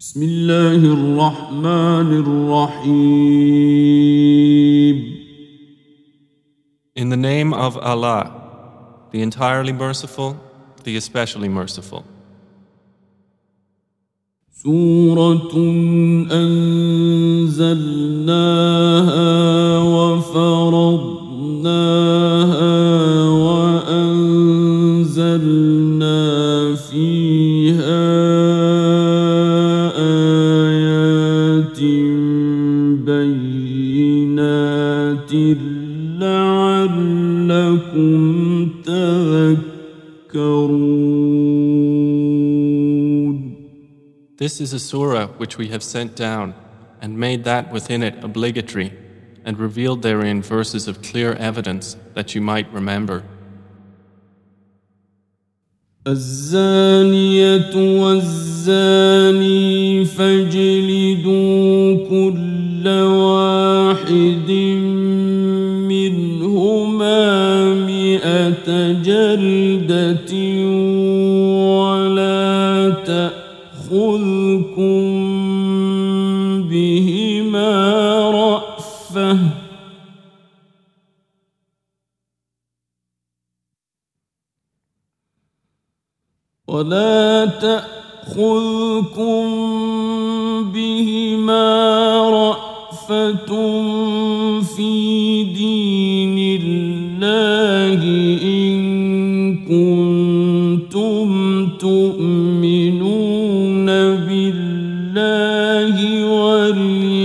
بسم الله الرحمن الرحيم In the name of Allah, the entirely merciful, the especially merciful. سورة أنزلناها وفرضناها This is a surah which we have sent down and made that within it obligatory and revealed therein verses of clear evidence that you might remember. الزانية والزاني فاجلدوا كل واحد منهما مئة جلدة ولا تأخذكم بهما رأفة في دين الله إن كنتم تؤمنون بالله واليوم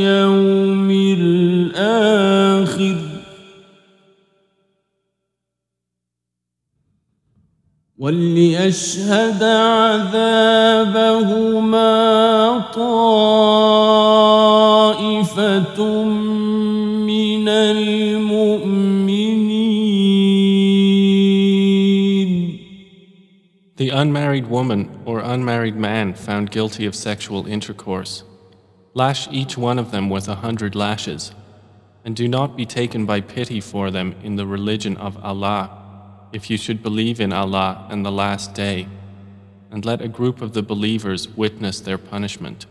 وليشهد عذابهما طائفة من المؤمنين The unmarried woman or unmarried man found guilty of sexual intercourse. Lash each one of them with a hundred lashes, and do not be taken by pity for them in the religion of Allah, if you should believe in Allah and the last day, and let a group of the believers witness their punishment.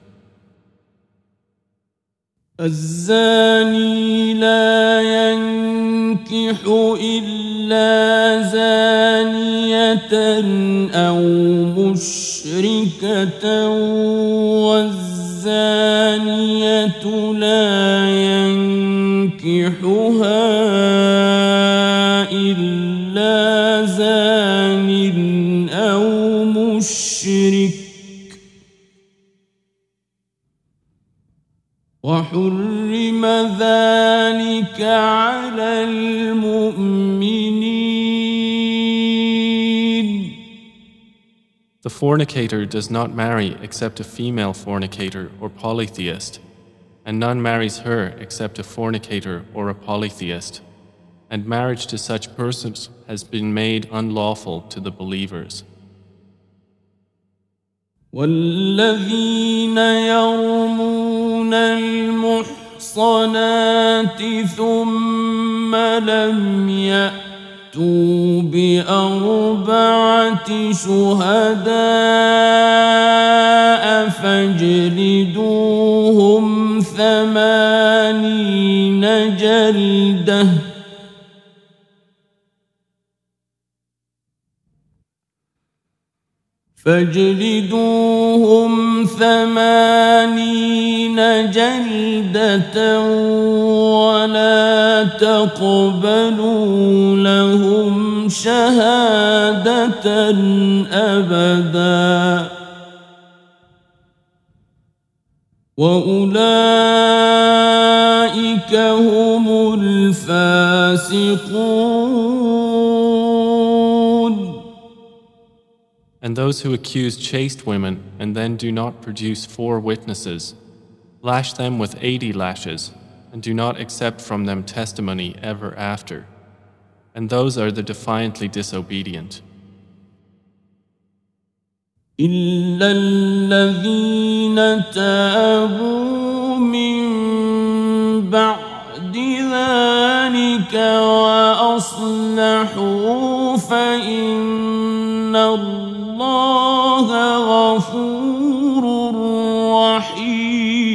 الزاني لا ينكح إلا زانية أو مشركة والزانية لا ينكحها مشرك وحرم ذلك على المؤمنين The fornicator does not marry except a female fornicator or polytheist, and none marries her except a fornicator or a polytheist. And marriage to such persons has been made unlawful to the believers. والذين يرمون المحصنات ثم لم يأتوا بأربعة شهداء فاجلدوهم ثمانين جلدة فاجلدوهم ثمانين جلدة ولا تقبلوا لهم شهادة أبدا. وأولئك هم الفاسقون. And those who accuse chaste women and then do not produce four witnesses, lash them with eighty lashes, and do not accept from them testimony ever after. And those are the defiantly disobedient. إلا الذين تابوا من بعد ذلك وأصلحوا فإن غفور رحيم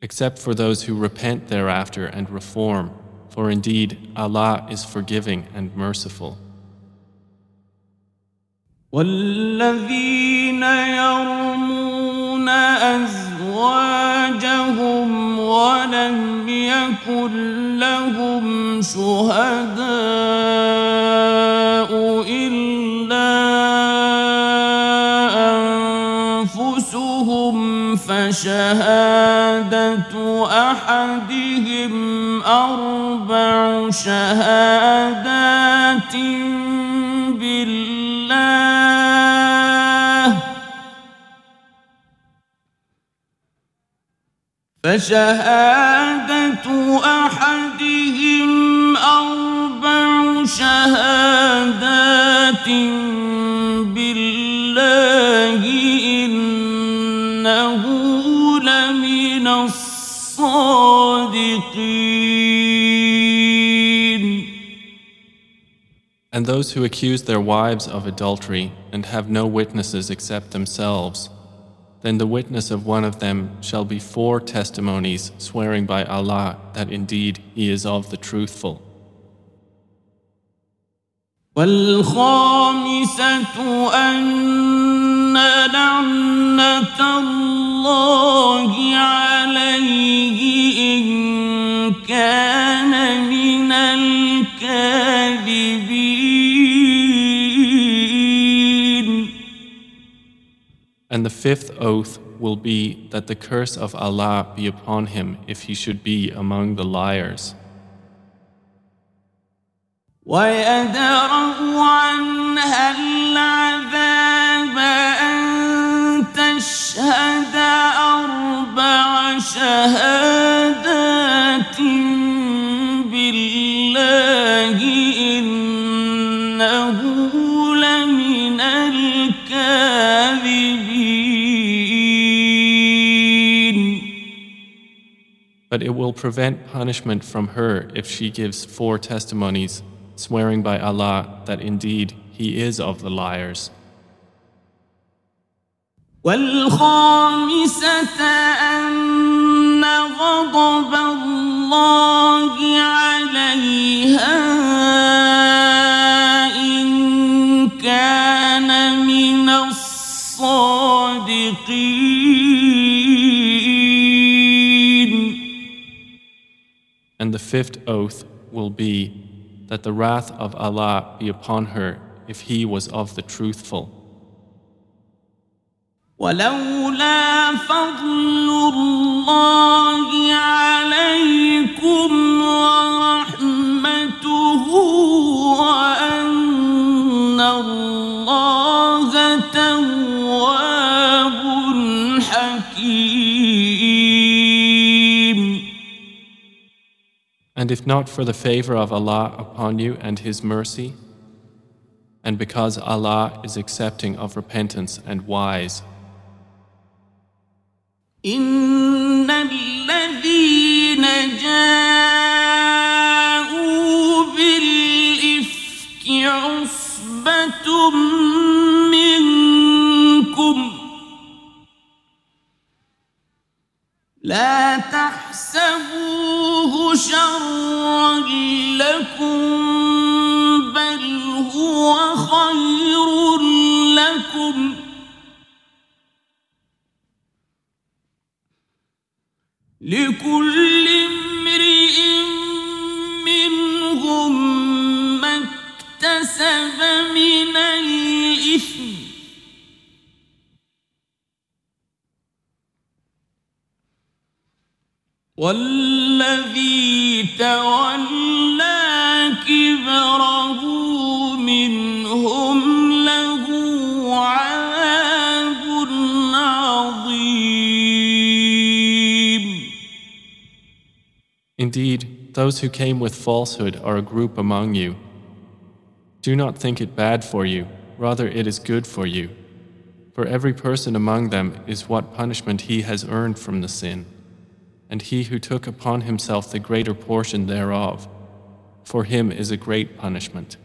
Except for those who repent thereafter and reform, for indeed Allah is forgiving and merciful. والذين يرمون أزواجهم ولم يكن لهم شهداء فشهادة أحدهم أربع شهادات فشهادة أحدهم أربع شهادات بالله And those who accuse their wives of adultery and have no witnesses except themselves then the witness of one of them shall be four testimonies swearing by Allah that indeed he is of the truthful. والخامسة أن لعنة الله عليه إن كان من And the fifth oath will be that the curse of Allah be upon him if he should be among the liars. شهادات بالله إنه لمن الكاذبين But it will prevent punishment from her if she gives four testimonies, swearing by Allah that indeed he is of the liars. والخامسة أن غضب الله عليها إن كان من الصادقين And the fifth oath will be that the wrath of Allah be upon her if he was of the truthful. ولولا فضل الله عليكم ورحمته وأن الله تواب حكيم And if not for the favor of Allah upon you and His mercy, and because Allah is accepting of repentance and wise, إن الذين جاءوا بالإفك عصبة منكم لا تحسبوه شرا لكم بل هو خير لكم لكل امرئ منهم ما اكتسب من الإثم. والذي تولى كبره Indeed, those who came with falsehood are a group among you. Do not think it bad for you, rather, it is good for you. For every person among them is what punishment he has earned from the sin and he who took upon himself the greater portion thereof, for him is a great punishment.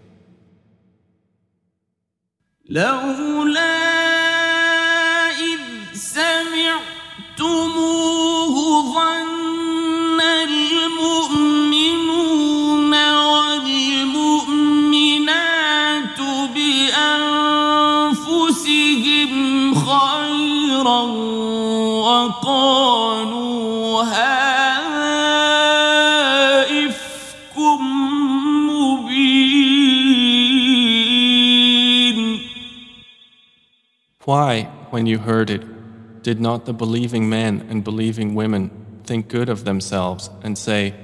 لولا إذ سمعتموه ظن وقالوا هذا إفك مبين Why, when you heard it, did not the believing men and believing women think good of themselves and say,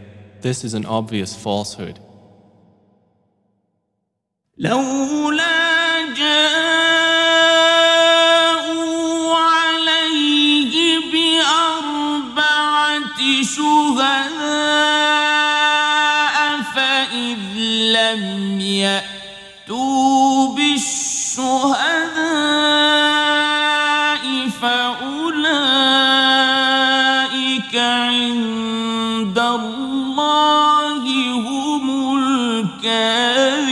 This is an obvious falsehood? لولا شهداء فإذ لم يأتوا بالشهداء فأولئك عند الله هم الكاذبون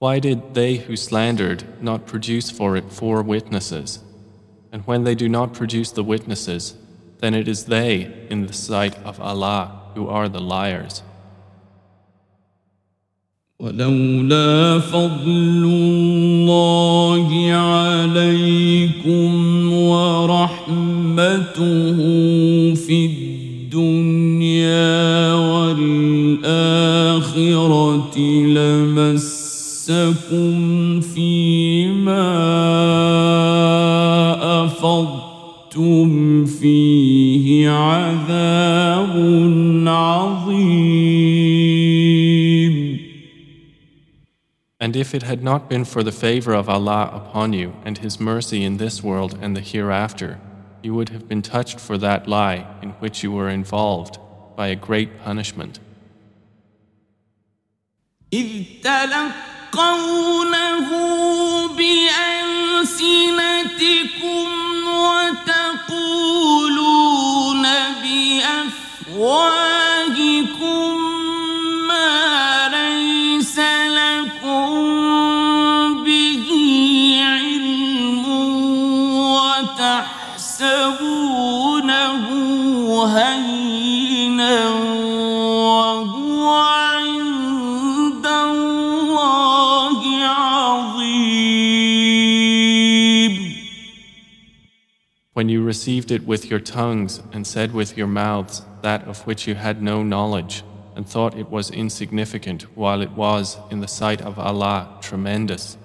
Why did they who slandered not produce for it four witnesses? And when they do not produce the witnesses, then it is they, in the sight of Allah, who are the liars. ولولا فضل الله عليكم ورحمته في الدنيا والآخرة لمسكم if it had not been for the favor of Allah upon you and His mercy in this world and the hereafter, you would have been touched for that lie in which you were involved by a great punishment. إذ تلقونه بألسنتكم وتقولون بأفواهكم received it with your tongues and said with your mouths that of which you had no knowledge, and thought it was insignificant while it was, in the sight of Allah, tremendous.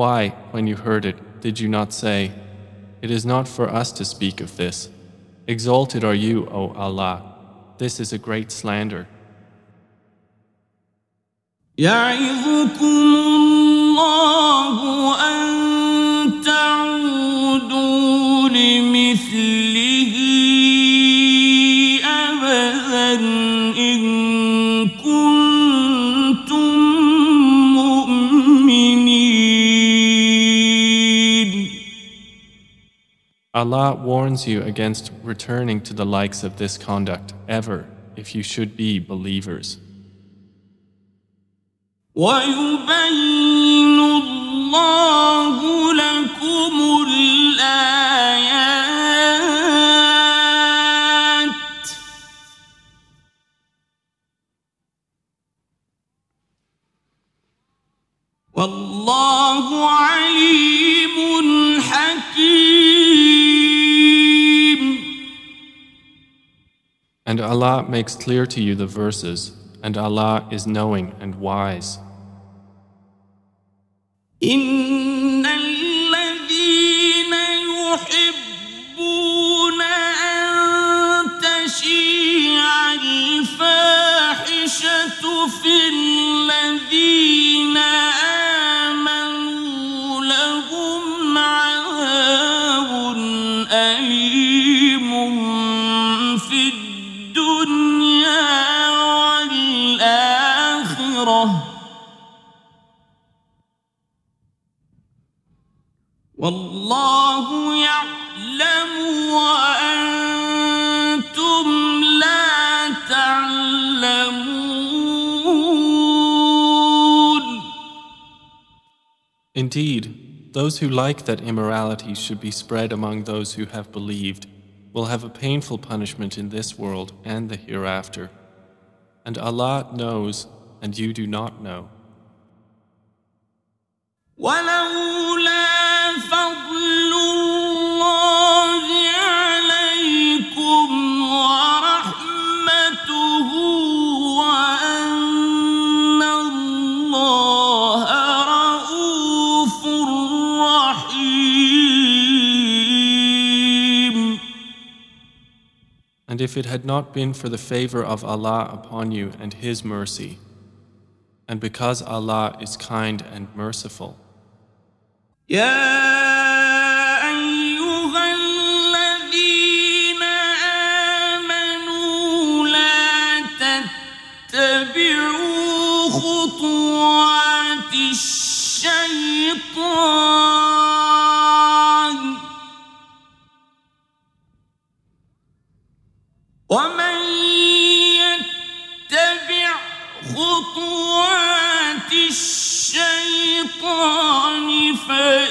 why, when you heard it, did you not say, It is not for us to speak of this? Exalted are you, O Allah. This is a great slander. يعظكم الله أن Allah warns you against returning to the likes of this conduct ever if you should be believers. ويبين الله لكم الآيات والله عليم And Allah makes clear to you the verses, and Allah is knowing and wise. إن Indeed, those who like that immorality should be spread among those who have believed will have a painful punishment in this world and the hereafter. And Allah knows, and you do not know. If it had not been for the favor of Allah upon you and His mercy, and because Allah is kind and merciful, يا me.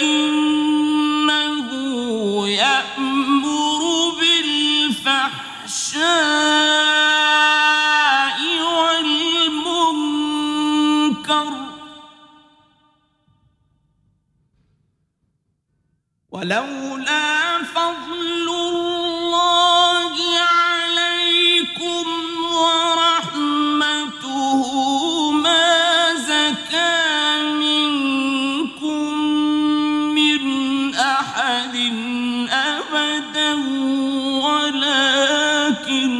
ولكن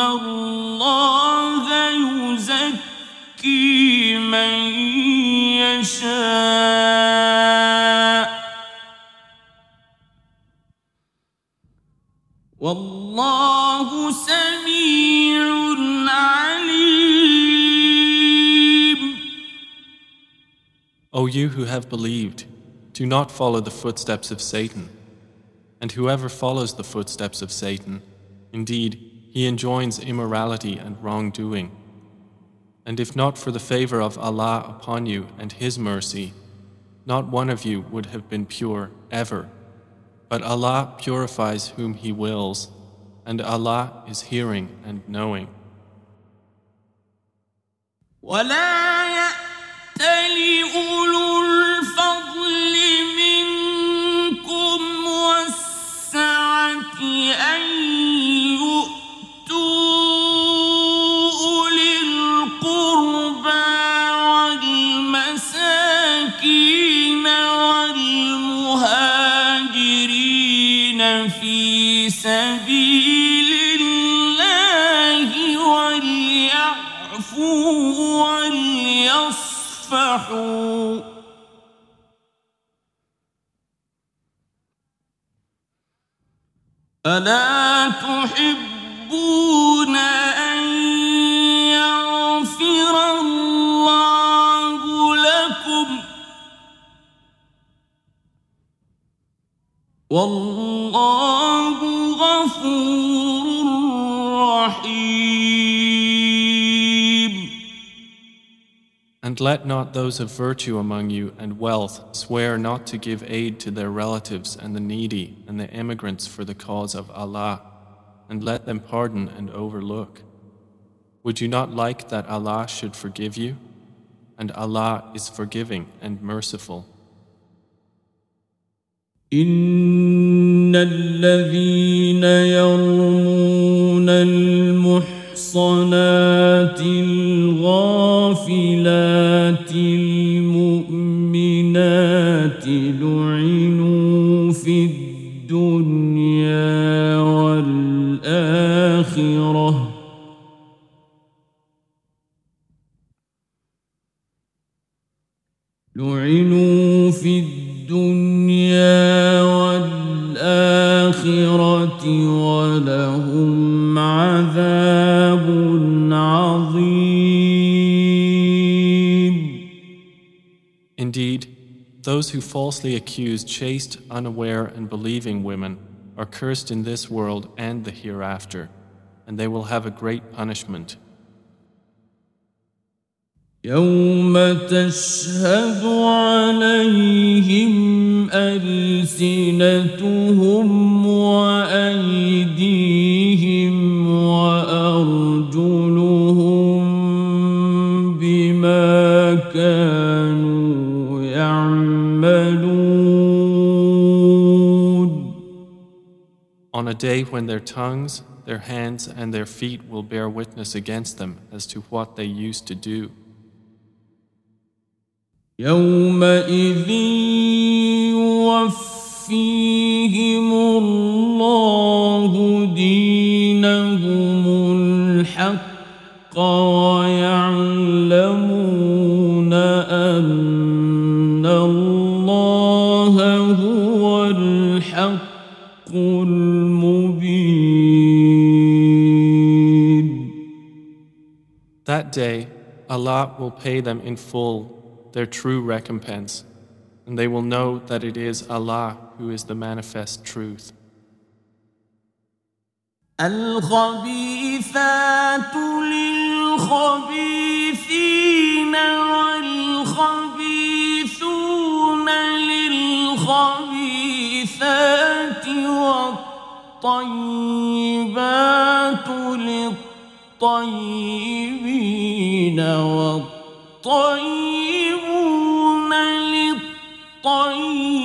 الله يزكي من يشاء والله سميع عليم O you who have believed, do not follow the footsteps of Satan. And whoever follows the footsteps of Satan, indeed, he enjoins immorality and wrongdoing. And if not for the favor of Allah upon you and His mercy, not one of you would have been pure ever. But Allah purifies whom He wills, and Allah is hearing and knowing. ولا يأتل أولو وليصفحوا ألا تحبون أن يغفر الله لكم؟ والله غفور And let not those of virtue among you and wealth swear not to give aid to their relatives and the needy and the immigrants for the cause of Allah, and let them pardon and overlook. Would you not like that Allah should forgive you? And Allah is forgiving and merciful. إن الذين يرمون المحصنات الغافلات المؤمنات لعنوا في الدنيا والآخرة. لعنوا those who falsely accuse chaste, unaware, and believing women are cursed in this world and the hereafter, and they will have a great punishment. يوم تشهد عليهم ألسنتهم وأيديهم On a day when their tongues, their hands, and their feet will bear witness against them as to what they used to do. يومئذ يوفيهم الله دينهم الحق ويعلمون That day, Allah will pay them in full their true recompense, and they will know that it is Allah who is the manifest truth. الخبيثات للخبيثين والخبيثون للخبيثات والطيبات للطيبين والطيبون للطيبات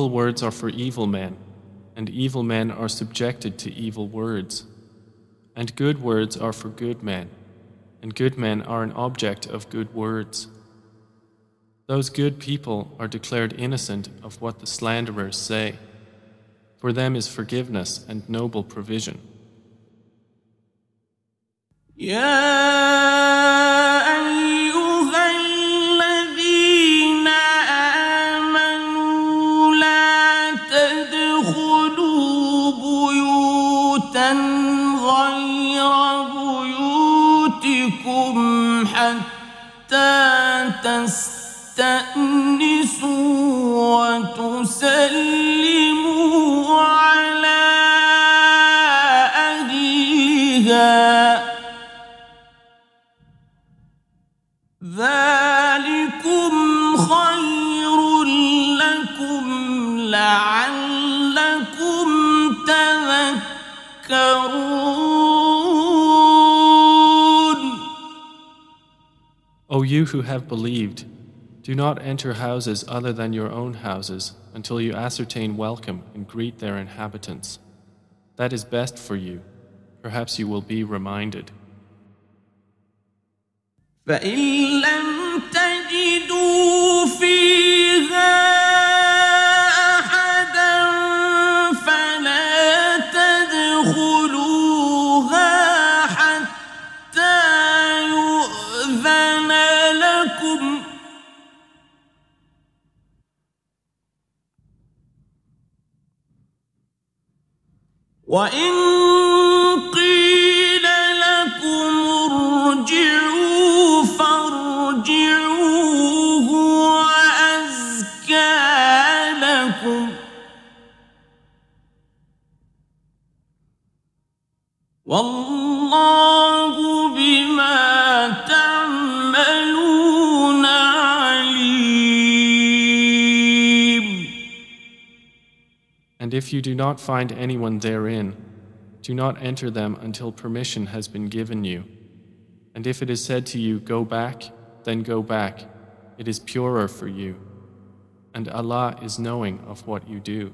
Evil words are for evil men, and evil men are subjected to evil words. And good words are for good men, and good men are an object of good words. Those good people are declared innocent of what the slanderers say. For them is forgiveness and noble provision. يا وتسلموا على أهلها ذلكم خير لكم لعلكم تذكرون O you who have believed, do not enter houses other than your own houses until you ascertain welcome and greet their inhabitants. That is best for you. Perhaps you will be reminded. فإن لم تجدوا فيها والله بما تعملون عليم And if you do not find anyone therein, do not enter them until permission has been given you. And if it is said to you, Go back, then go back. It is purer for you. And Allah is knowing of what you do.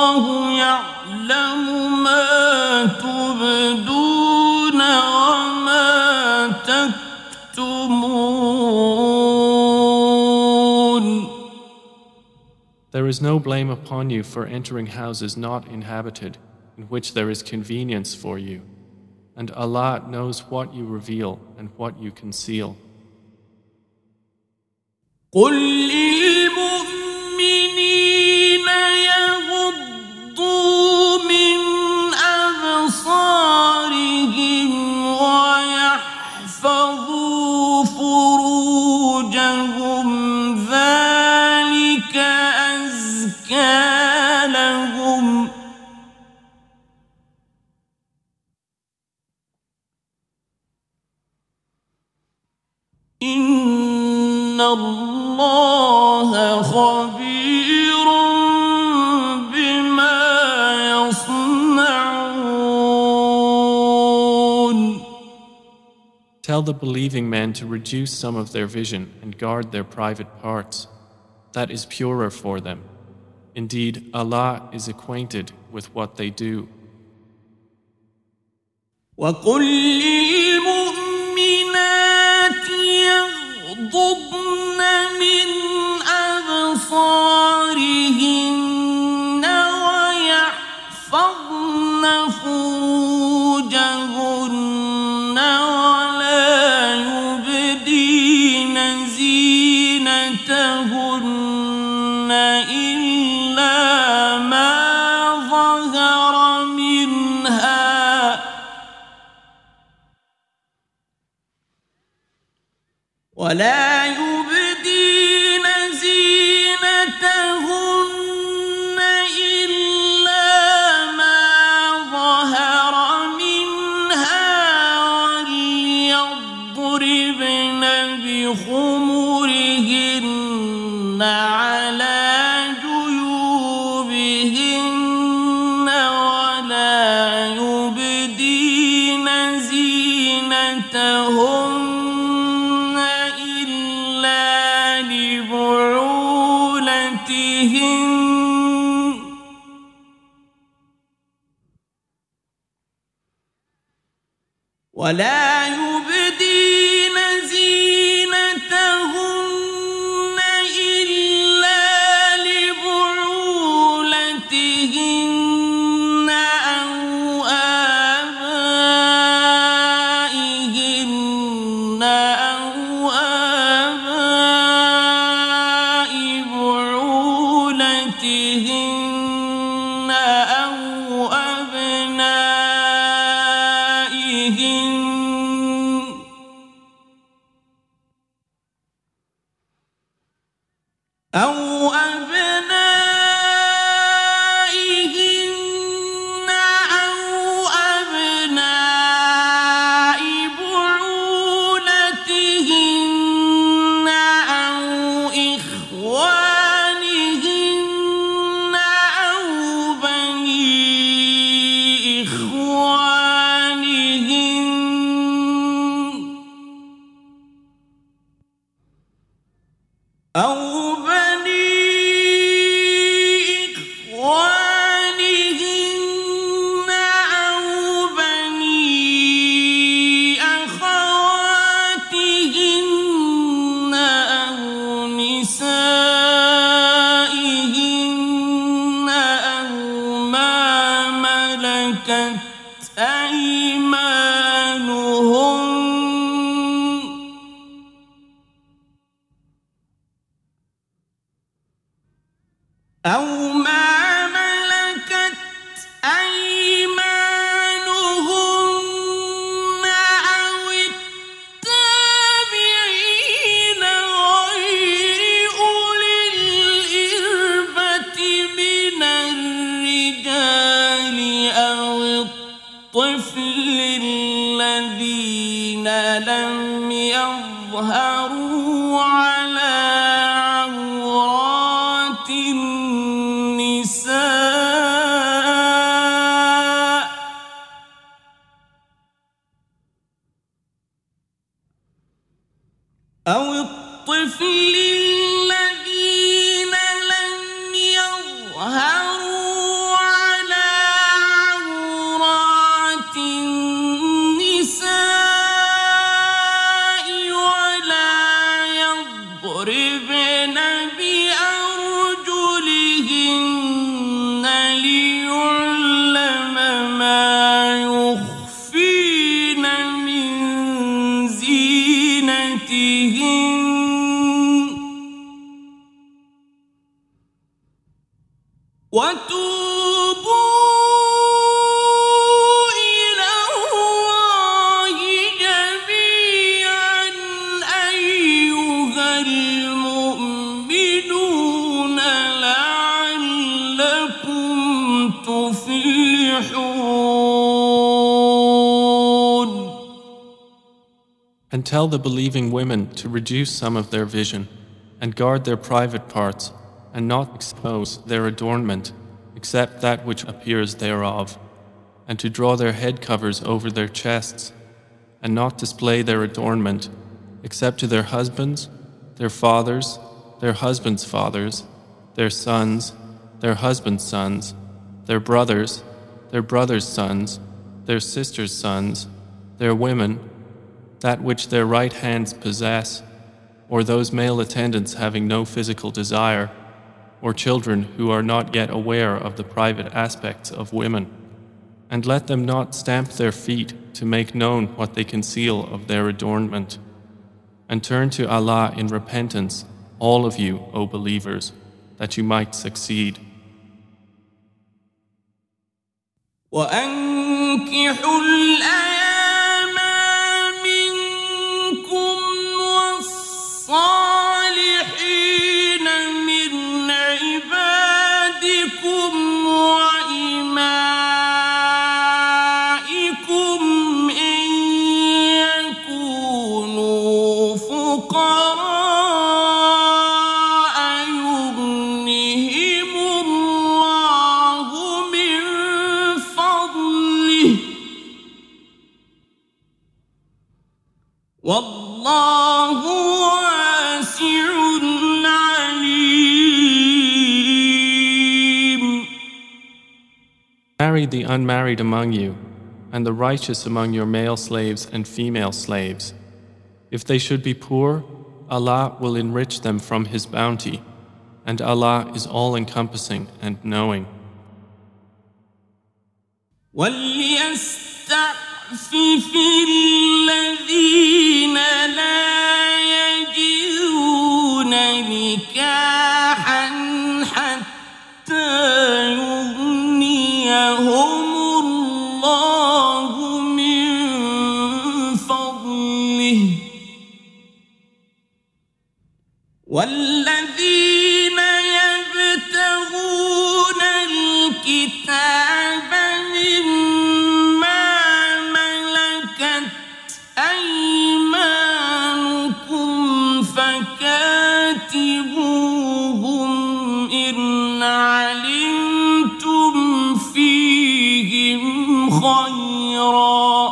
There is no blame upon you for entering houses not inhabited, in which there is convenience for you. And Allah knows what you reveal and what you conceal. Tell the believing men to reduce some of their vision and guard their private parts. That is purer for them. Indeed, Allah is acquainted with what they do. وقل للمؤمنات يغضضن من أبصارهن ويحفظن فروجهن ملكت أيمانهن tell the believing women to reduce some of their vision and guard their private parts and not expose their adornment except that which appears thereof, and to draw their head covers over their chests and not display their adornment except to their husbands, their fathers, their husbands' fathers, their sons, their husbands' sons, their brothers, their brothers' sons, their sisters' sons, their women, that which their right hands possess, or those male attendants having no physical desire, or children who are not yet aware of the private aspects of women. And let them not stamp their feet to make known what they conceal of their adornment. And turn to Allah in repentance, all of you, O believers, that you might succeed. وأنكحوا الأيام الصالحين. Marry the unmarried among you, and the righteous among your male slaves and female slaves. If they should be poor, Allah will enrich them from His bounty, and Allah is all encompassing and knowing. وليستعفف الذين لا والذين يبتغون الكتاب مما ملكت أيمانكم فكاتبوهم إن علمتم فيهم خيرا.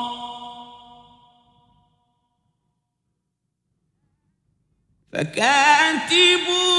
فكاتبوهم 地步。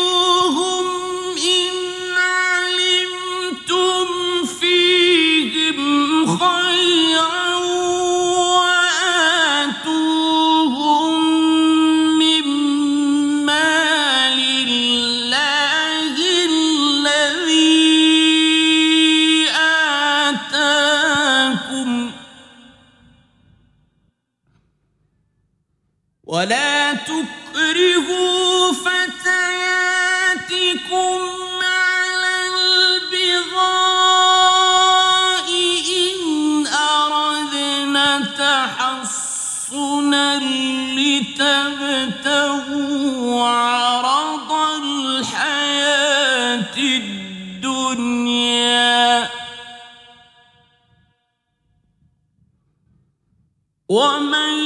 我们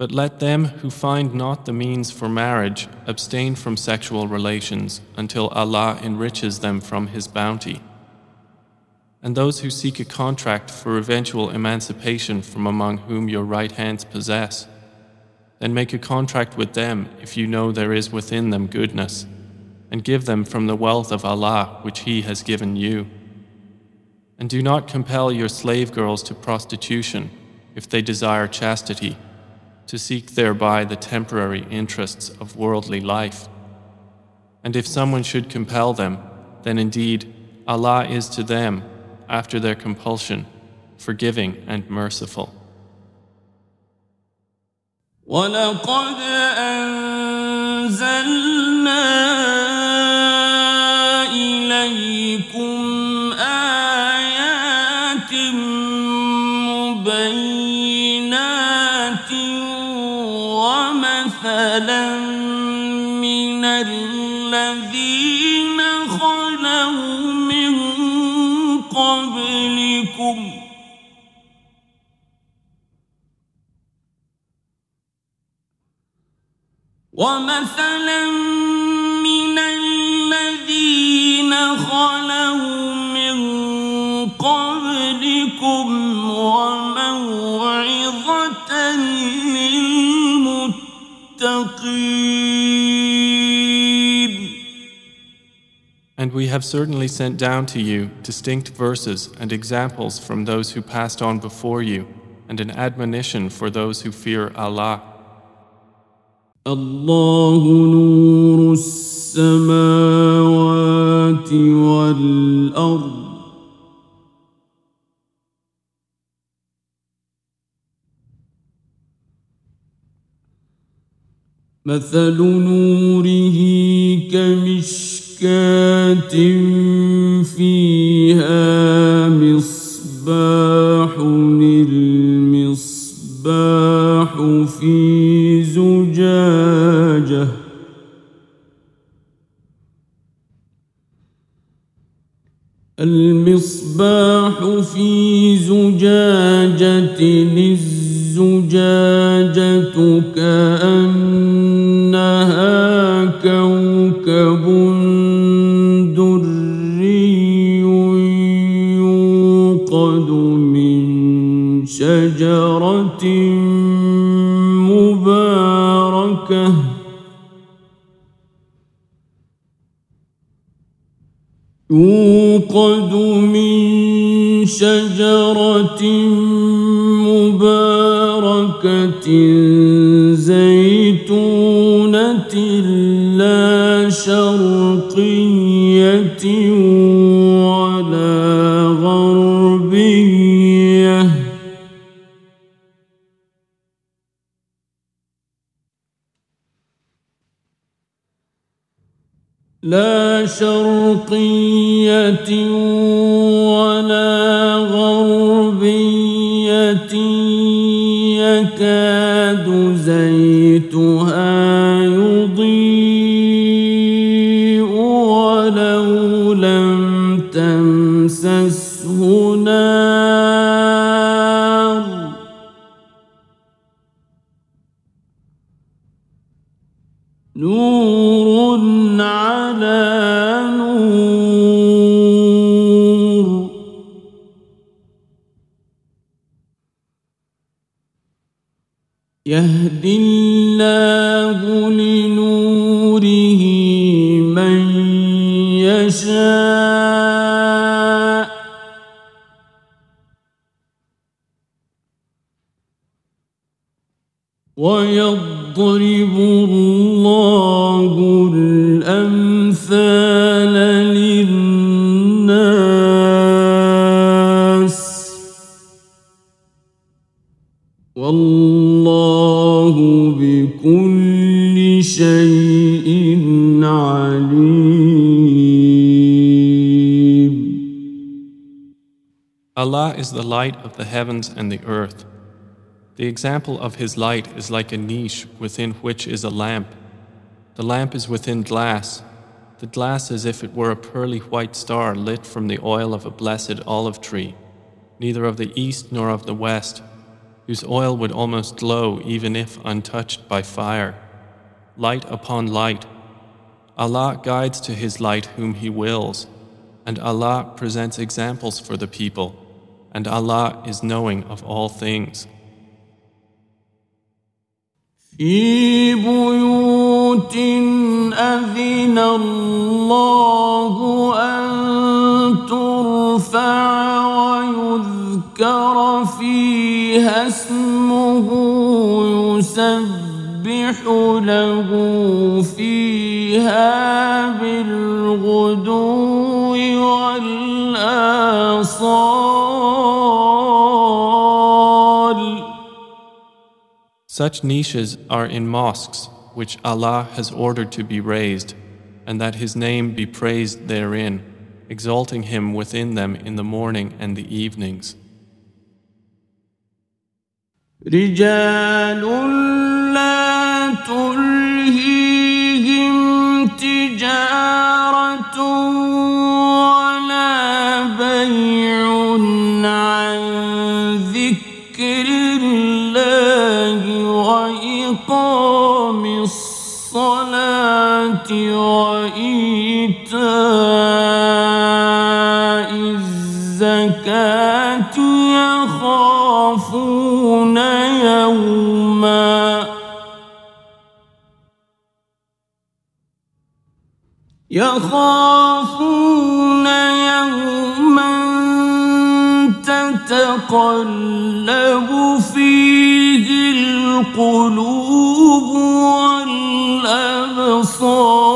But let them who find not the means for marriage abstain from sexual relations until Allah enriches them from His bounty. And those who seek a contract for eventual emancipation from among whom your right hands possess, then make a contract with them if you know there is within them goodness, and give them from the wealth of Allah which He has given you. And do not compel your slave girls to prostitution if they desire chastity, to seek thereby the temporary interests of worldly life. And if someone should compel them, then indeed Allah is to them, after their compulsion, forgiving and merciful. ولقد أنزلنا ومثلا من الذين خلوا من قبلكم وموعظة للمتقين And we have certainly sent down to you distinct verses and examples from those who passed on before you, and an admonition for those who fear Allah. الله نور السماوات والأرض. مثل نوره كمشكاة فيها الزجاجة كأنها كوكب دري يوقد من شجرة مباركة. يوقد من شجرة مباركة زيتونة لا شرقية ولا غربية لا شرقية ولا غربية يكاد زيتها يضيء ولو لم تمسسه نار. نور يهدي الله لنوره من يشاء. ويضرب الله الأمثال Allah is the light of the heavens and the earth. The example of His light is like a niche within which is a lamp. The lamp is within glass, the glass as if it were a pearly white star lit from the oil of a blessed olive tree, neither of the east nor of the west, whose oil would almost glow even if untouched by fire. Light upon light. Allah guides to His light whom He wills, and Allah presents examples for the people, and Allah is knowing of all things. في بيوت أذن الله أن ترفع ويذكر فيها اسمه يسبح له فيها بالغدو والآصال Such niches are in mosques which Allah has ordered to be raised, and that His name be praised therein, exalting Him within them in the morning and the evenings. رجال لا تلهيهم تجارة وإقام الصلاة وإيتاء الزكاة يخافون يوما. يخافون يوما. تتقلب فيه القلوب والأبصار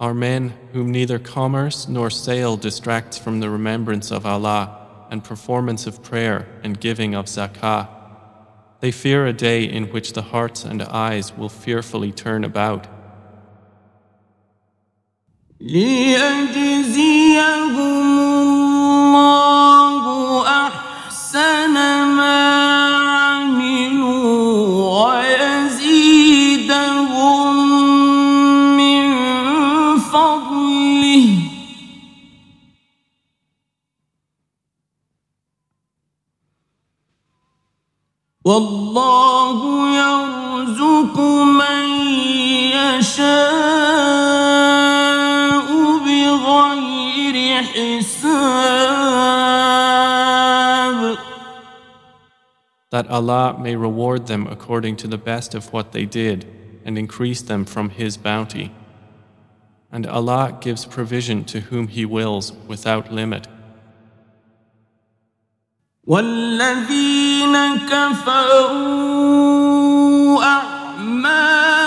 Are men whom neither commerce nor sale distracts from the remembrance of Allah and performance of prayer and giving of zakah. They fear a day in which the hearts and eyes will fearfully turn about. ليجزيهم That Allah may reward them according to the best of what they did and increase them from His bounty. And Allah gives provision to whom He wills without limit. والذين كفروا أعمالهم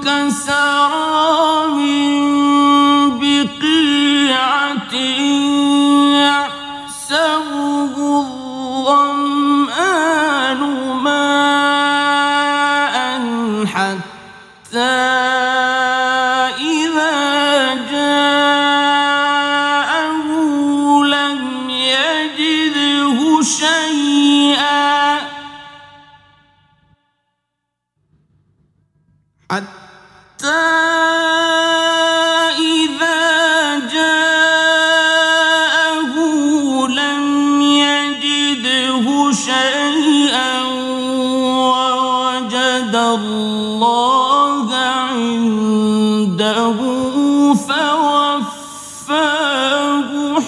كسراب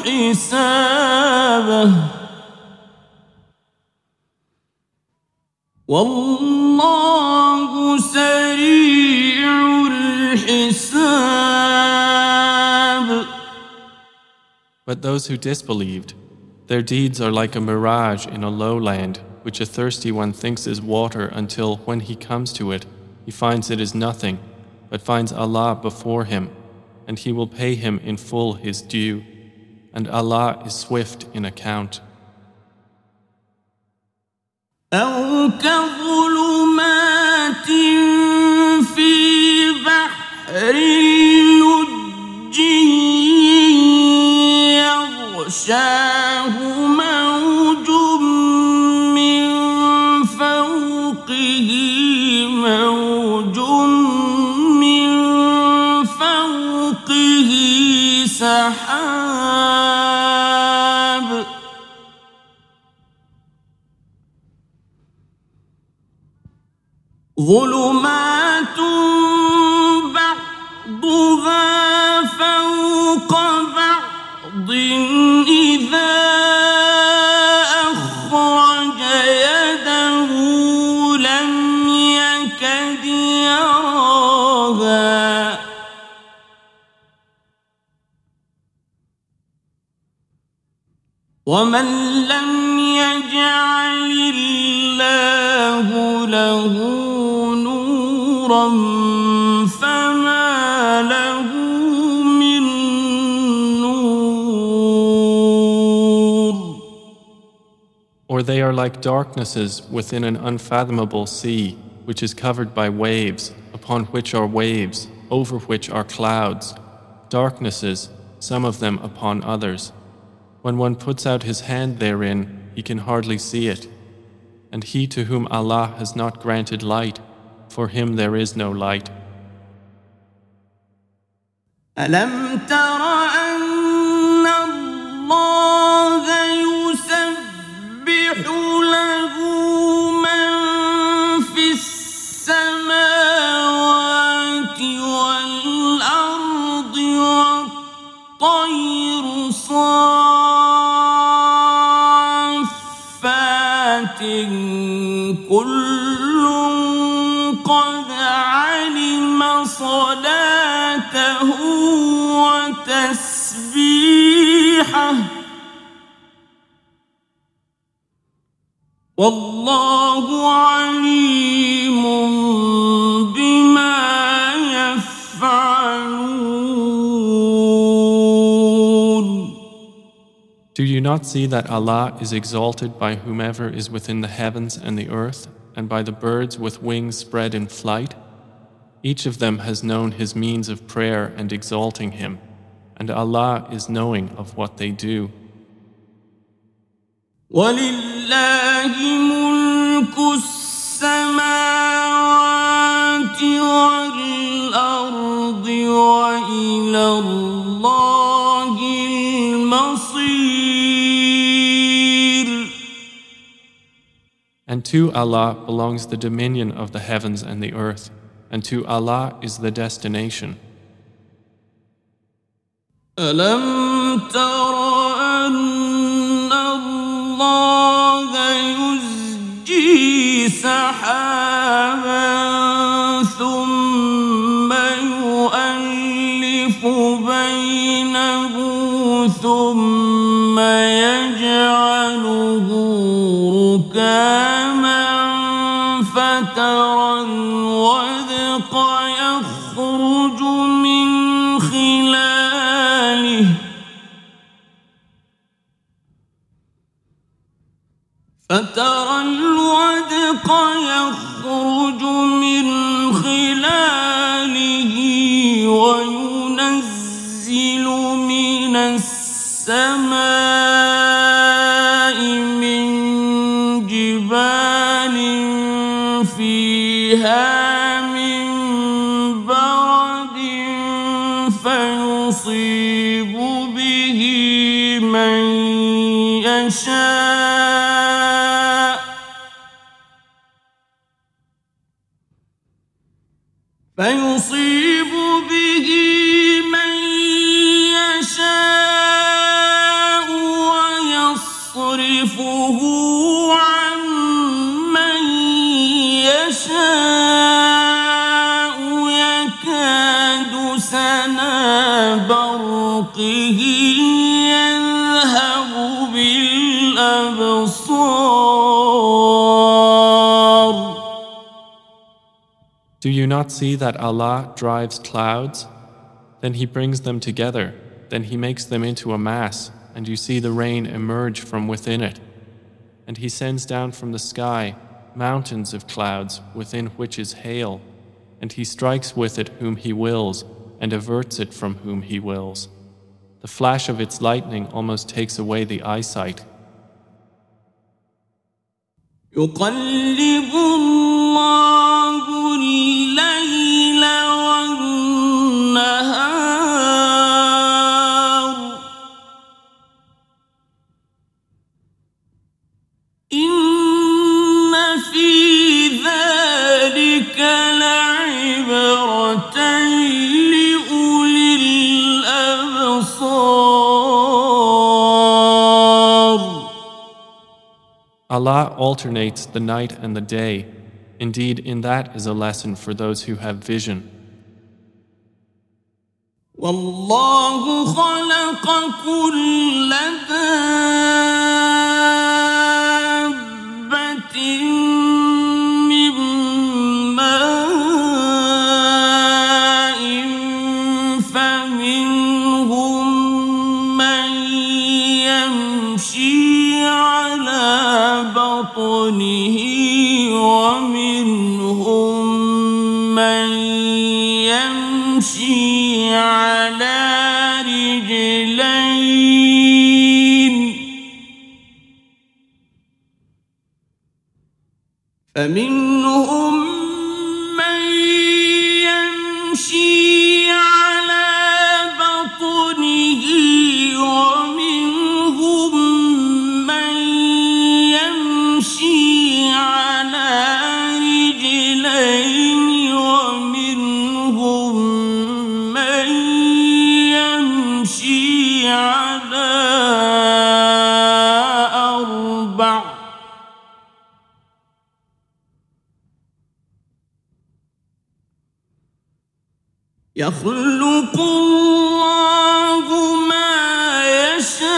حسابه والله سريع الحساب But those who disbelieved, their deeds are like a mirage in a lowland, which a thirsty one thinks is water until, when he comes to it, he finds it is nothing, but finds Allah before him, and he will pay him in full his due, and Allah is swift in account. أو كظلمات في بحر لج يغشاه ظلمات بعضها فوق بعض إذا أخرج يده لم يكد يراها. ومن لم يجعل الله له نورا فما له من نور Or they are like darknesses within an unfathomable sea, which is covered by waves, upon which are waves, over which are clouds, darknesses, some of them upon others. When one puts out his hand therein, he can hardly see it. And he to whom Allah has not granted light, for him there is no light. ألم تر أن الله يسبح له من في السماوات والأرض والطير صافات كل صلاته وتسبيحه والله عليم بما يفعلون Do you not see that Allah is exalted by whomever is within the heavens and the earth, and by the birds with wings spread in flight? Each of them has known his means of prayer and exalting him, and Allah is knowing of what they do. And to Allah belongs the dominion of the heavens and the earth and to Allah is the destination. ألم تر أن الله يزجي سحابا ثم يؤلف بينه ثم يجعله ركاما فترى الودق يخرج من خلاله وينزل من السماء Do you not see that Allah drives clouds? Then He brings them together, then He makes them into a mass, and you see the rain emerge from within it. And He sends down from the sky mountains of clouds within which is hail, and He strikes with it whom He wills, and averts it from whom He wills. The flash of its lightning almost takes away the eyesight. يقلب الله Allah alternates the night and the day. Indeed, in that is a lesson for those who have vision. والله خلق كل دابة قرنه ومنهم من يمشي على رجلين. فمنهم يخلق الله ما يشاء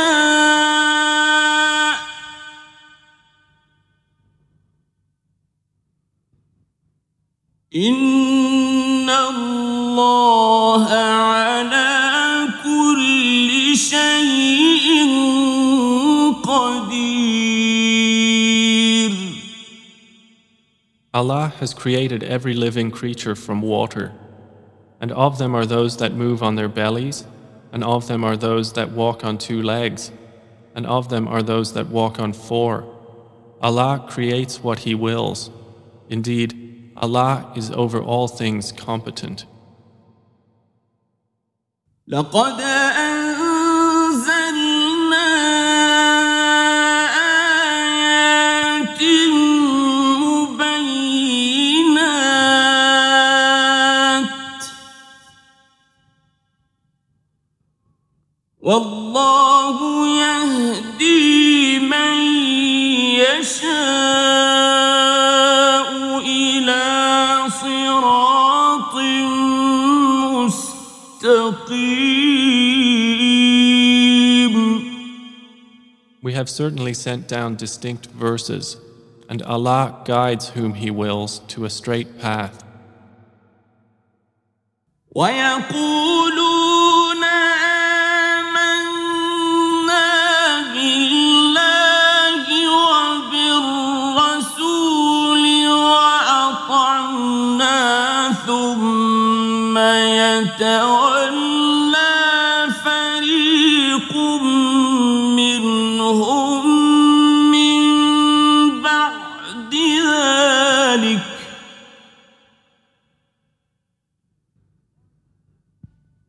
إن الله على كل شيء قدير Allah has created every living creature from water, and of them are those that move on their bellies, and of them are those that walk on two legs, and of them are those that walk on four. Allah creates what He wills. Indeed, Allah is over all things competent. have certainly sent down distinct verses, and Allah guides whom He wills to a straight path. ويقولون آمنا بالله وبالرسول وأطعنا ثم يتولى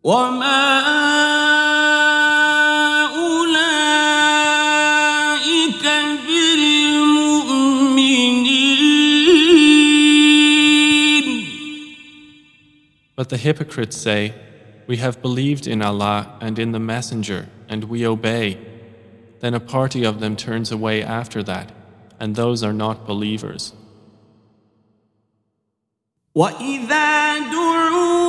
وما أولئك بالمؤمنين But the hypocrites say, We have believed in Allah and in the Messenger, and we obey. Then a party of them turns away after that, and those are not believers. وإذا دعوا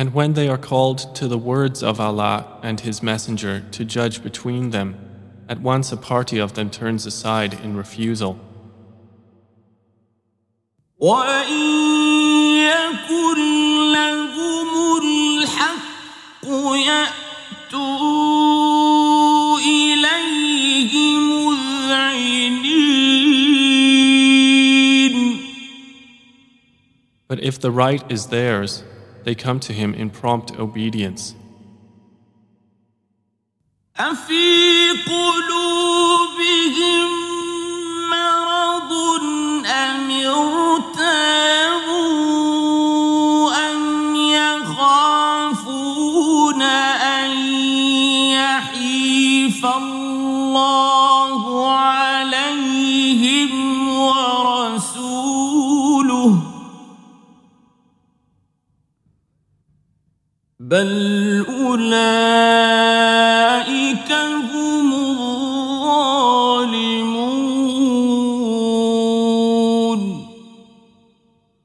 and when they are called to the words of Allah and His Messenger to judge between them, at once a party of them turns aside in refusal. But if the right is theirs, they come to him in prompt obedience. أفي قلوبهم مرض أم أم يخافون أن يحيف الله عليهم ورسوله بل أولئك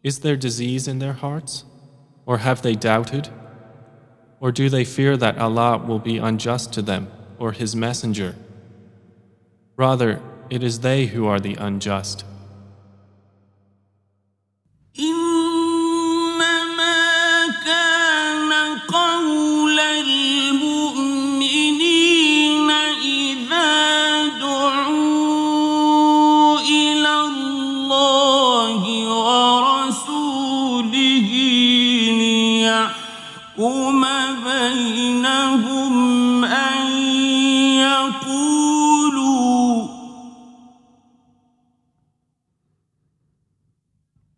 Is there disease in their hearts? Or have they doubted? Or do they fear that Allah will be unjust to them or His Messenger? Rather, it is they who are the unjust.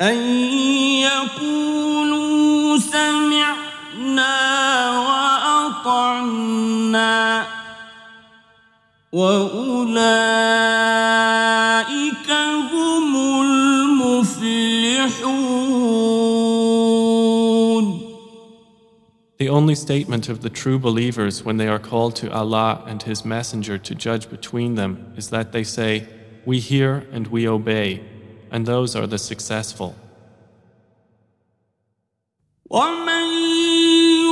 أن يقولوا سمعنا وأطعنا وأولئك هم المفلحون The only statement of the true believers when they are called to Allah and His Messenger to judge between them is that they say, We hear and we obey, and those are the successful. ومن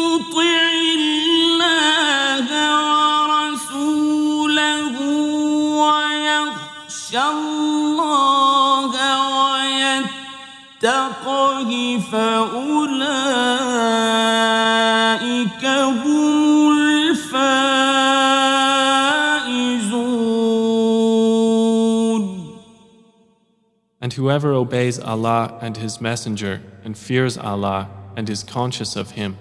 يطع الله ورسوله ويخشى الله ويتقه فأولئك whoever obeys Allah and His Messenger and fears Allah and is conscious of Him,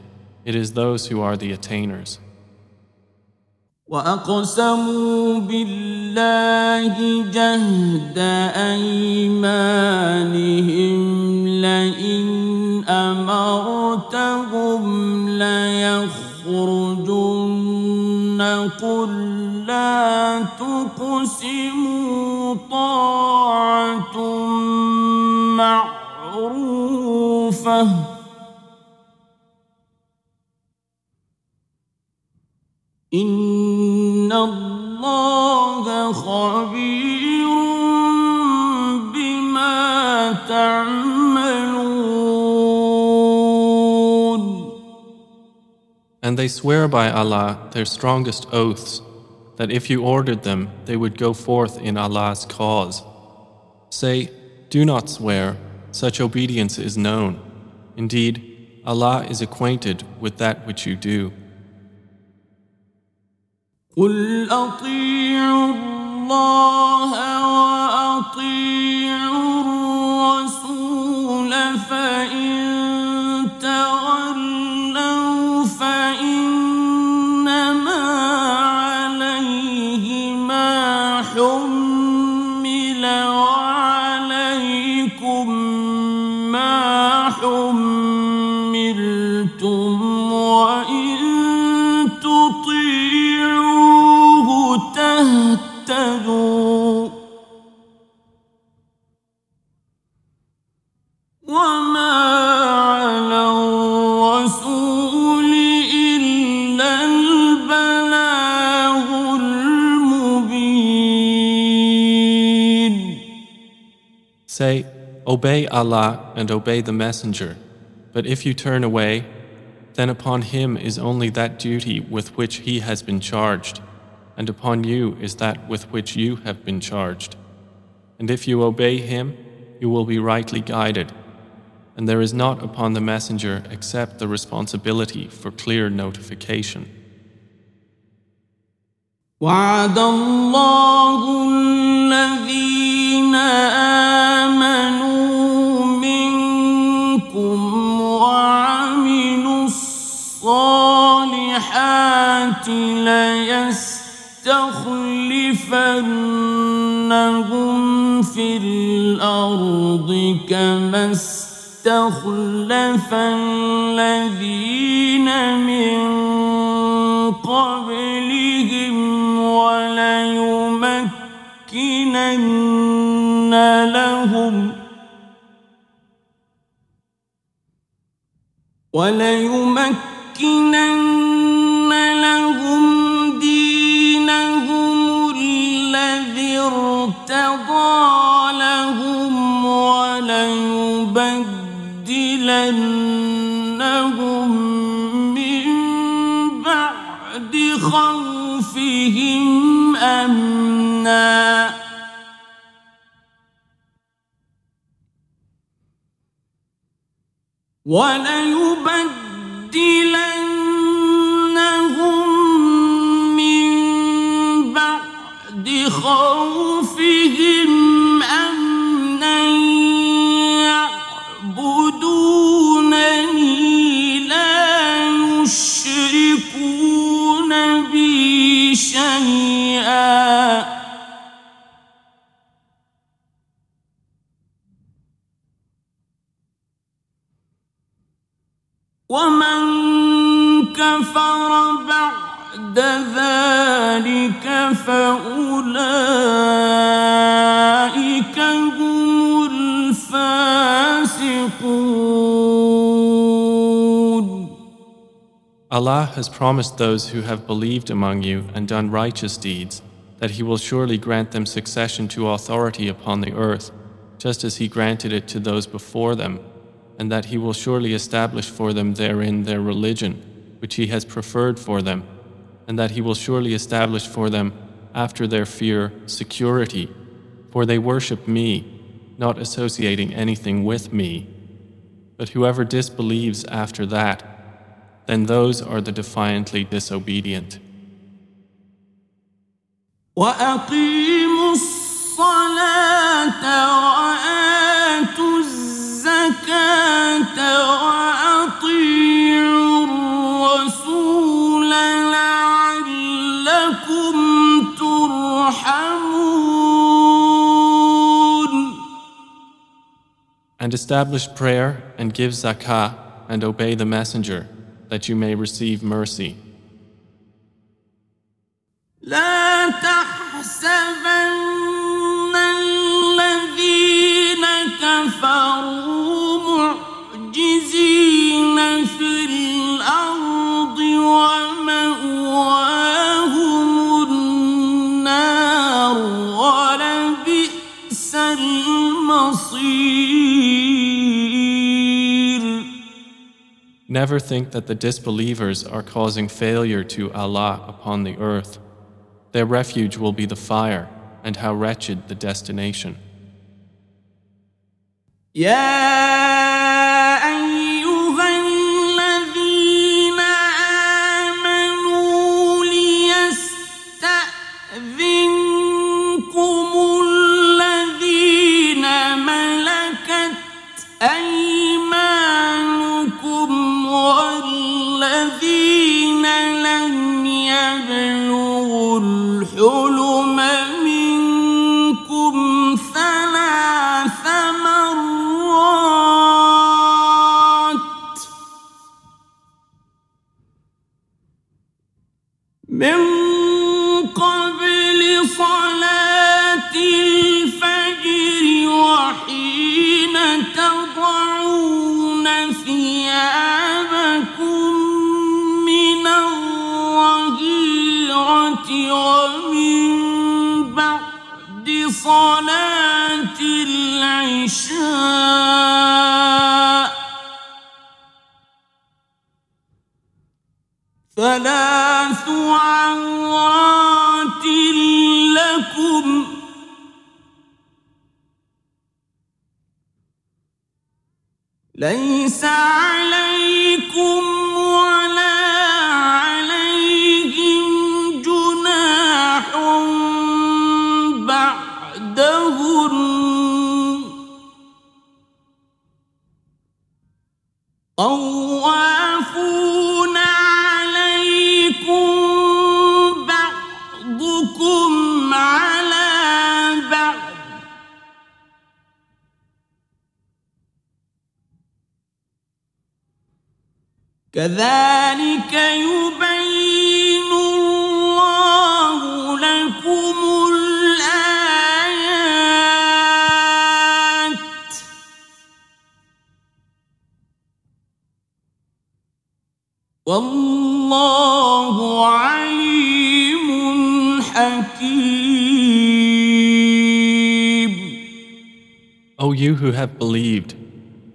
it is those who are the attainers. وأقسموا بالله جهد أيمانهم لئن أمرتهم ليخرجن قل لا تقسموا طاعة معروفة إن الله خبير بما تعملون And they swear by Allah their strongest oaths that if you ordered them, they would go forth in Allah's cause. Say, Do not swear, such obedience is known. Indeed, Allah is acquainted with that which you do. قل أطيعوا الله وأطيعوا الرسول فإن Obey Allah and obey the Messenger. But if you turn away, then upon him is only that duty with which he has been charged, and upon you is that with which you have been charged. And if you obey him, you will be rightly guided. And there is not upon the Messenger except the responsibility for clear notification. وعد الله الذين آمنوا ليستخلفنهم في الأرض كما استخلف الذين من قبلهم وليمكنن لهم وليمكنن لهم ارتضى لهم وليبدلنهم من بعد خوفهم أمنا. وليبدلنهم يعبدونني لا يشركون بي شيئا. ومن كفر بعد ذلك فأولئك هم الفاسقون Allah has promised those who have believed among you and done righteous deeds that He will surely grant them succession to authority upon the earth, just as He granted it to those before them, and that He will surely establish for them therein their religion, which He has preferred for them, and that He will surely establish for them after their fear security, for they worship me, not associating anything with me. But whoever disbelieves after that, then those are the defiantly disobedient. وأقيموا الصلاة And establish prayer and give zakah and obey the messenger that you may receive mercy. لا تحسبن الذين كفروا معجزين في الأرض ومأواهم Never think that the disbelievers are causing failure to Allah upon the earth. Their refuge will be the fire, and how wretched the destination. يا كذلك يبين الله لكم الآيات والله عليم حكيم O you who have believed,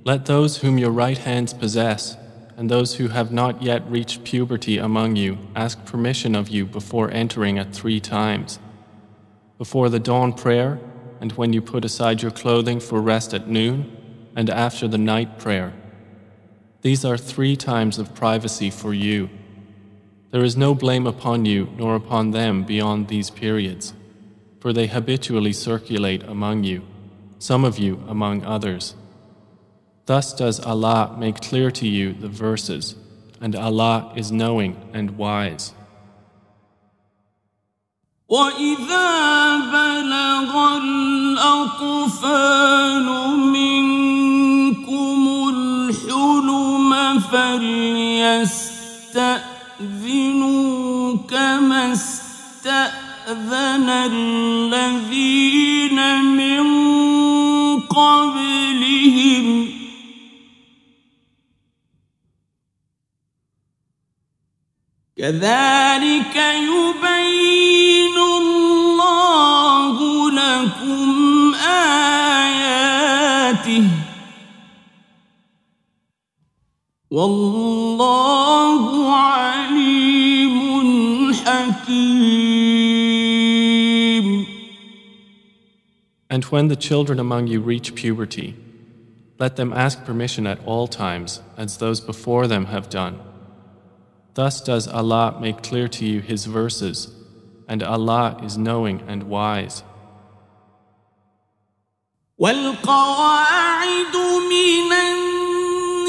let those whom your right hands possess and those who have not yet reached puberty among you ask permission of you before entering at three times before the dawn prayer, and when you put aside your clothing for rest at noon, and after the night prayer. These are three times of privacy for you. There is no blame upon you nor upon them beyond these periods, for they habitually circulate among you, some of you among others. Thus does Allah make clear to you the verses, and Allah is knowing and wise. وإذا بلغ الأطفال منكم الحلم فليستأذنوا كما استأذن الذين من قبلهم كذلك يبين الله لكم آياته والله عليم حكيم And when the children among you reach puberty, let them ask permission at all times, as those before them have done. Thus does Allah make clear to you His verses, and Allah is knowing and wise. والقواعد من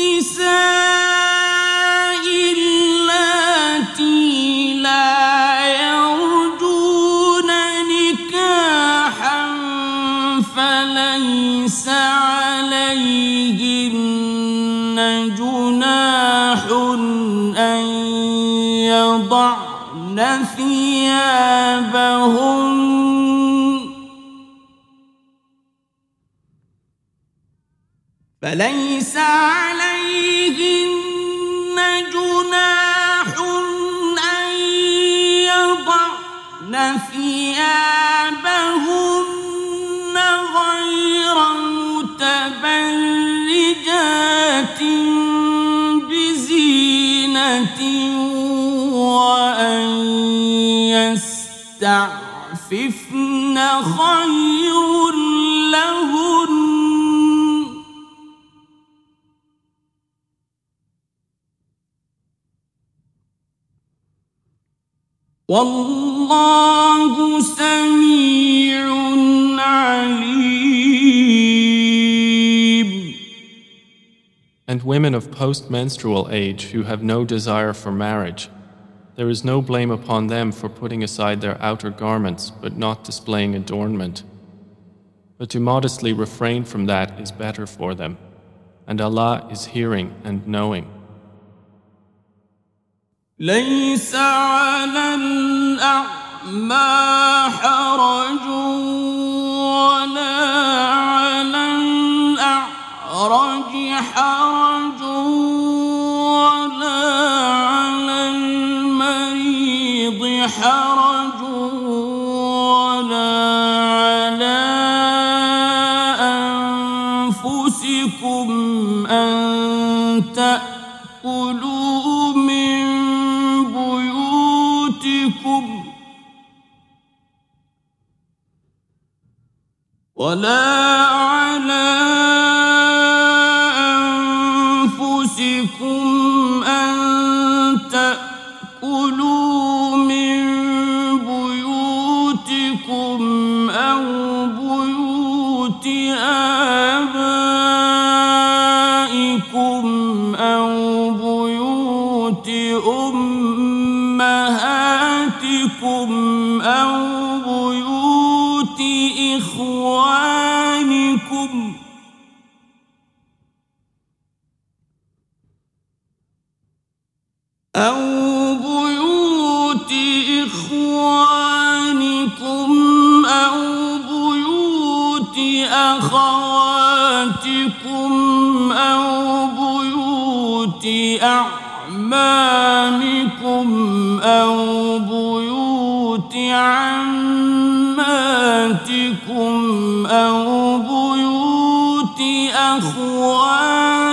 النساء فليس عليهن جناح أن يضعن ثيابهن غير متبرجات بزينة يستعففن خير لهن والله سميع عليم And women of post-menstrual age who have no desire for marriage, there is no blame upon them for putting aside their outer garments but not displaying adornment. But to modestly refrain from that is better for them, and Allah is hearing and knowing. ليس على الأعمى حرج ولا على الأعرج حرج حرج ولا على أنفسكم أن تأكلوا من بيوتكم ولا على أعمامكم أو بيوت عماتكم أو بيوت أخوالكم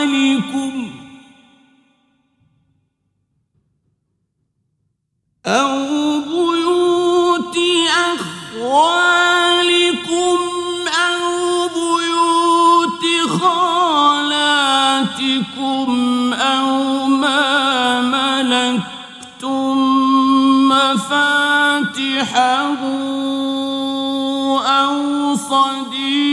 أو صديقكم.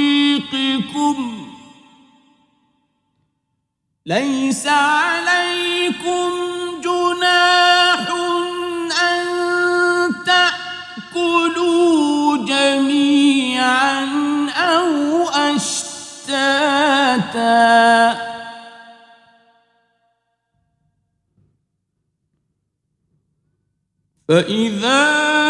ليس عليكم جناح أن تأكلوا جميعا أو أشتاتا. فإذا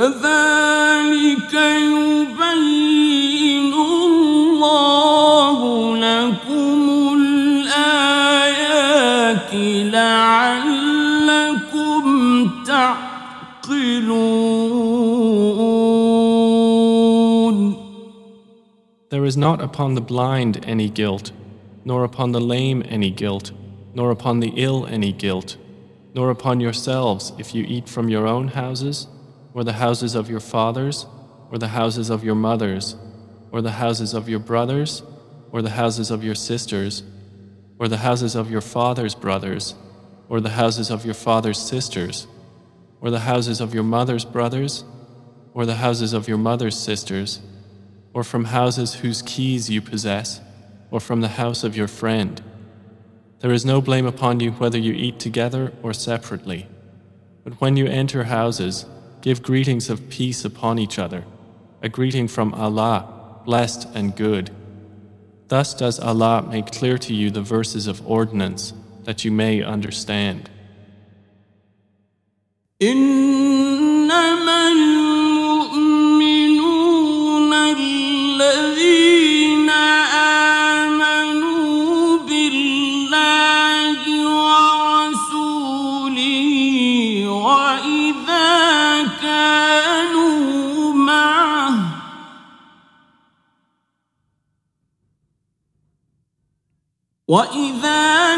كذلك يبين الله لكم الآيات لعلكم تعقلون There is not upon the blind any guilt, nor upon the lame any guilt, nor upon the ill any guilt, nor upon yourselves if you eat from your own houses, or the houses of your fathers, or the houses of your mothers, or the houses of your brothers, or the houses of your sisters, or the houses of your father's brothers, or the houses of your father's sisters, or the houses of your mother's brothers, or the houses of your mother's sisters, or from houses whose keys you possess, or from the house of your friend. There is no blame upon you whether you eat together or separately. But when you enter houses, give greetings of peace upon each other, a greeting from Allah, blessed and good. Thus does Allah make clear to you the verses of ordinance that you may understand. إنما المؤمنون الذين وإذا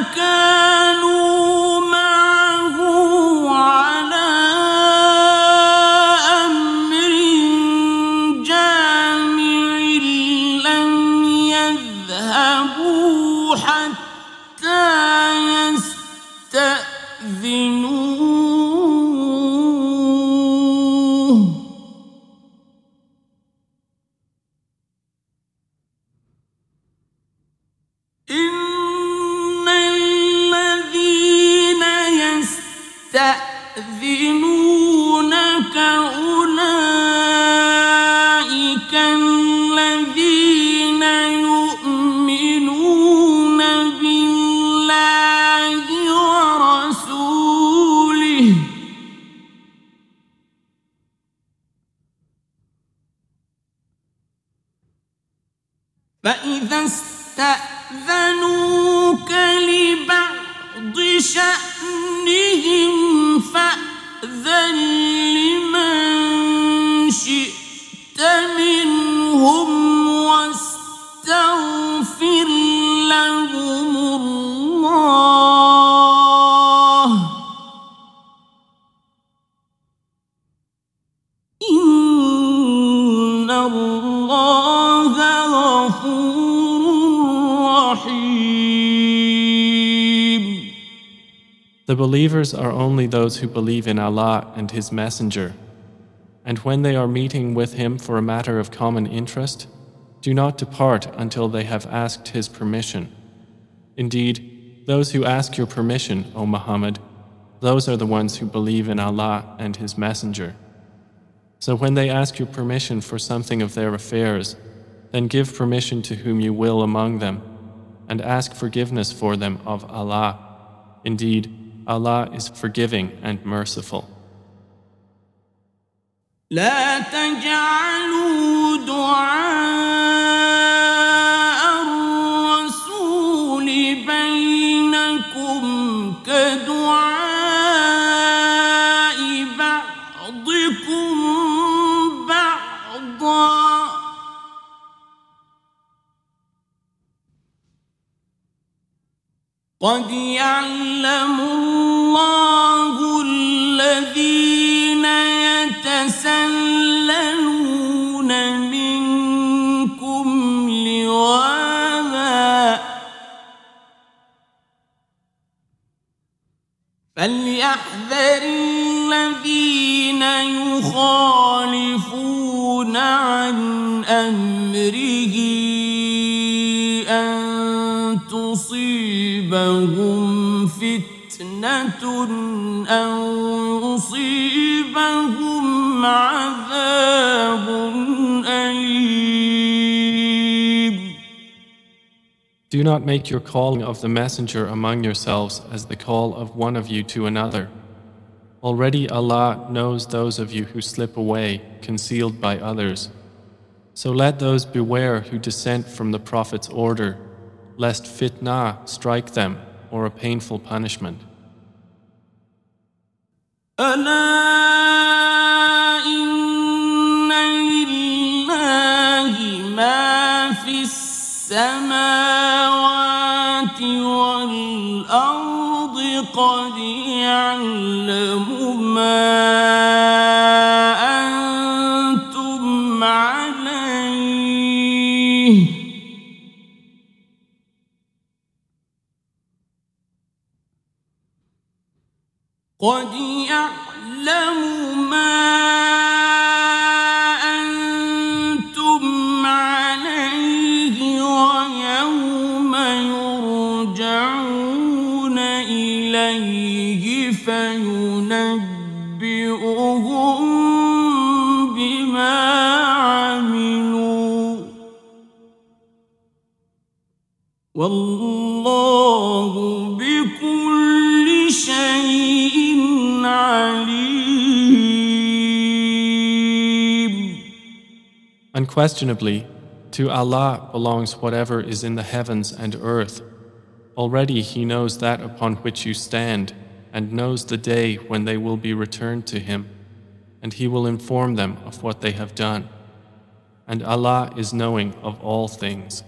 believers are only those who believe in Allah and His Messenger. And when they are meeting with Him for a matter of common interest, do not depart until they have asked His permission. Indeed, those who ask your permission, O Muhammad, those are the ones who believe in Allah and His Messenger. So when they ask your permission for something of their affairs, then give permission to whom you will among them, and ask forgiveness for them of Allah. Indeed, Allah is forgiving and merciful. لا تجعلوا دعاء الرسول بينكم كدعاء بعضكم بعضا قد يعلم فليحذر الذين يخالفون عن أمره أن تصيبهم فتنة أو يصيبهم عذاب Do not make your calling of the Messenger among yourselves as the call of one of you to another. Already Allah knows those of you who slip away, concealed by others. So let those beware who dissent from the Prophet's order, lest fitna strike them or a painful punishment. Allah! قد يعلم ما أنتم عليه. قد يعلم ما إليه فينبئهم بما عملوا والله بكل شيء عليم Unquestionably, to Allah belongs whatever is in the heavens and earth. Already He knows that upon which you stand, and knows the day when they will be returned to Him, and He will inform them of what they have done. And Allah is knowing of all things.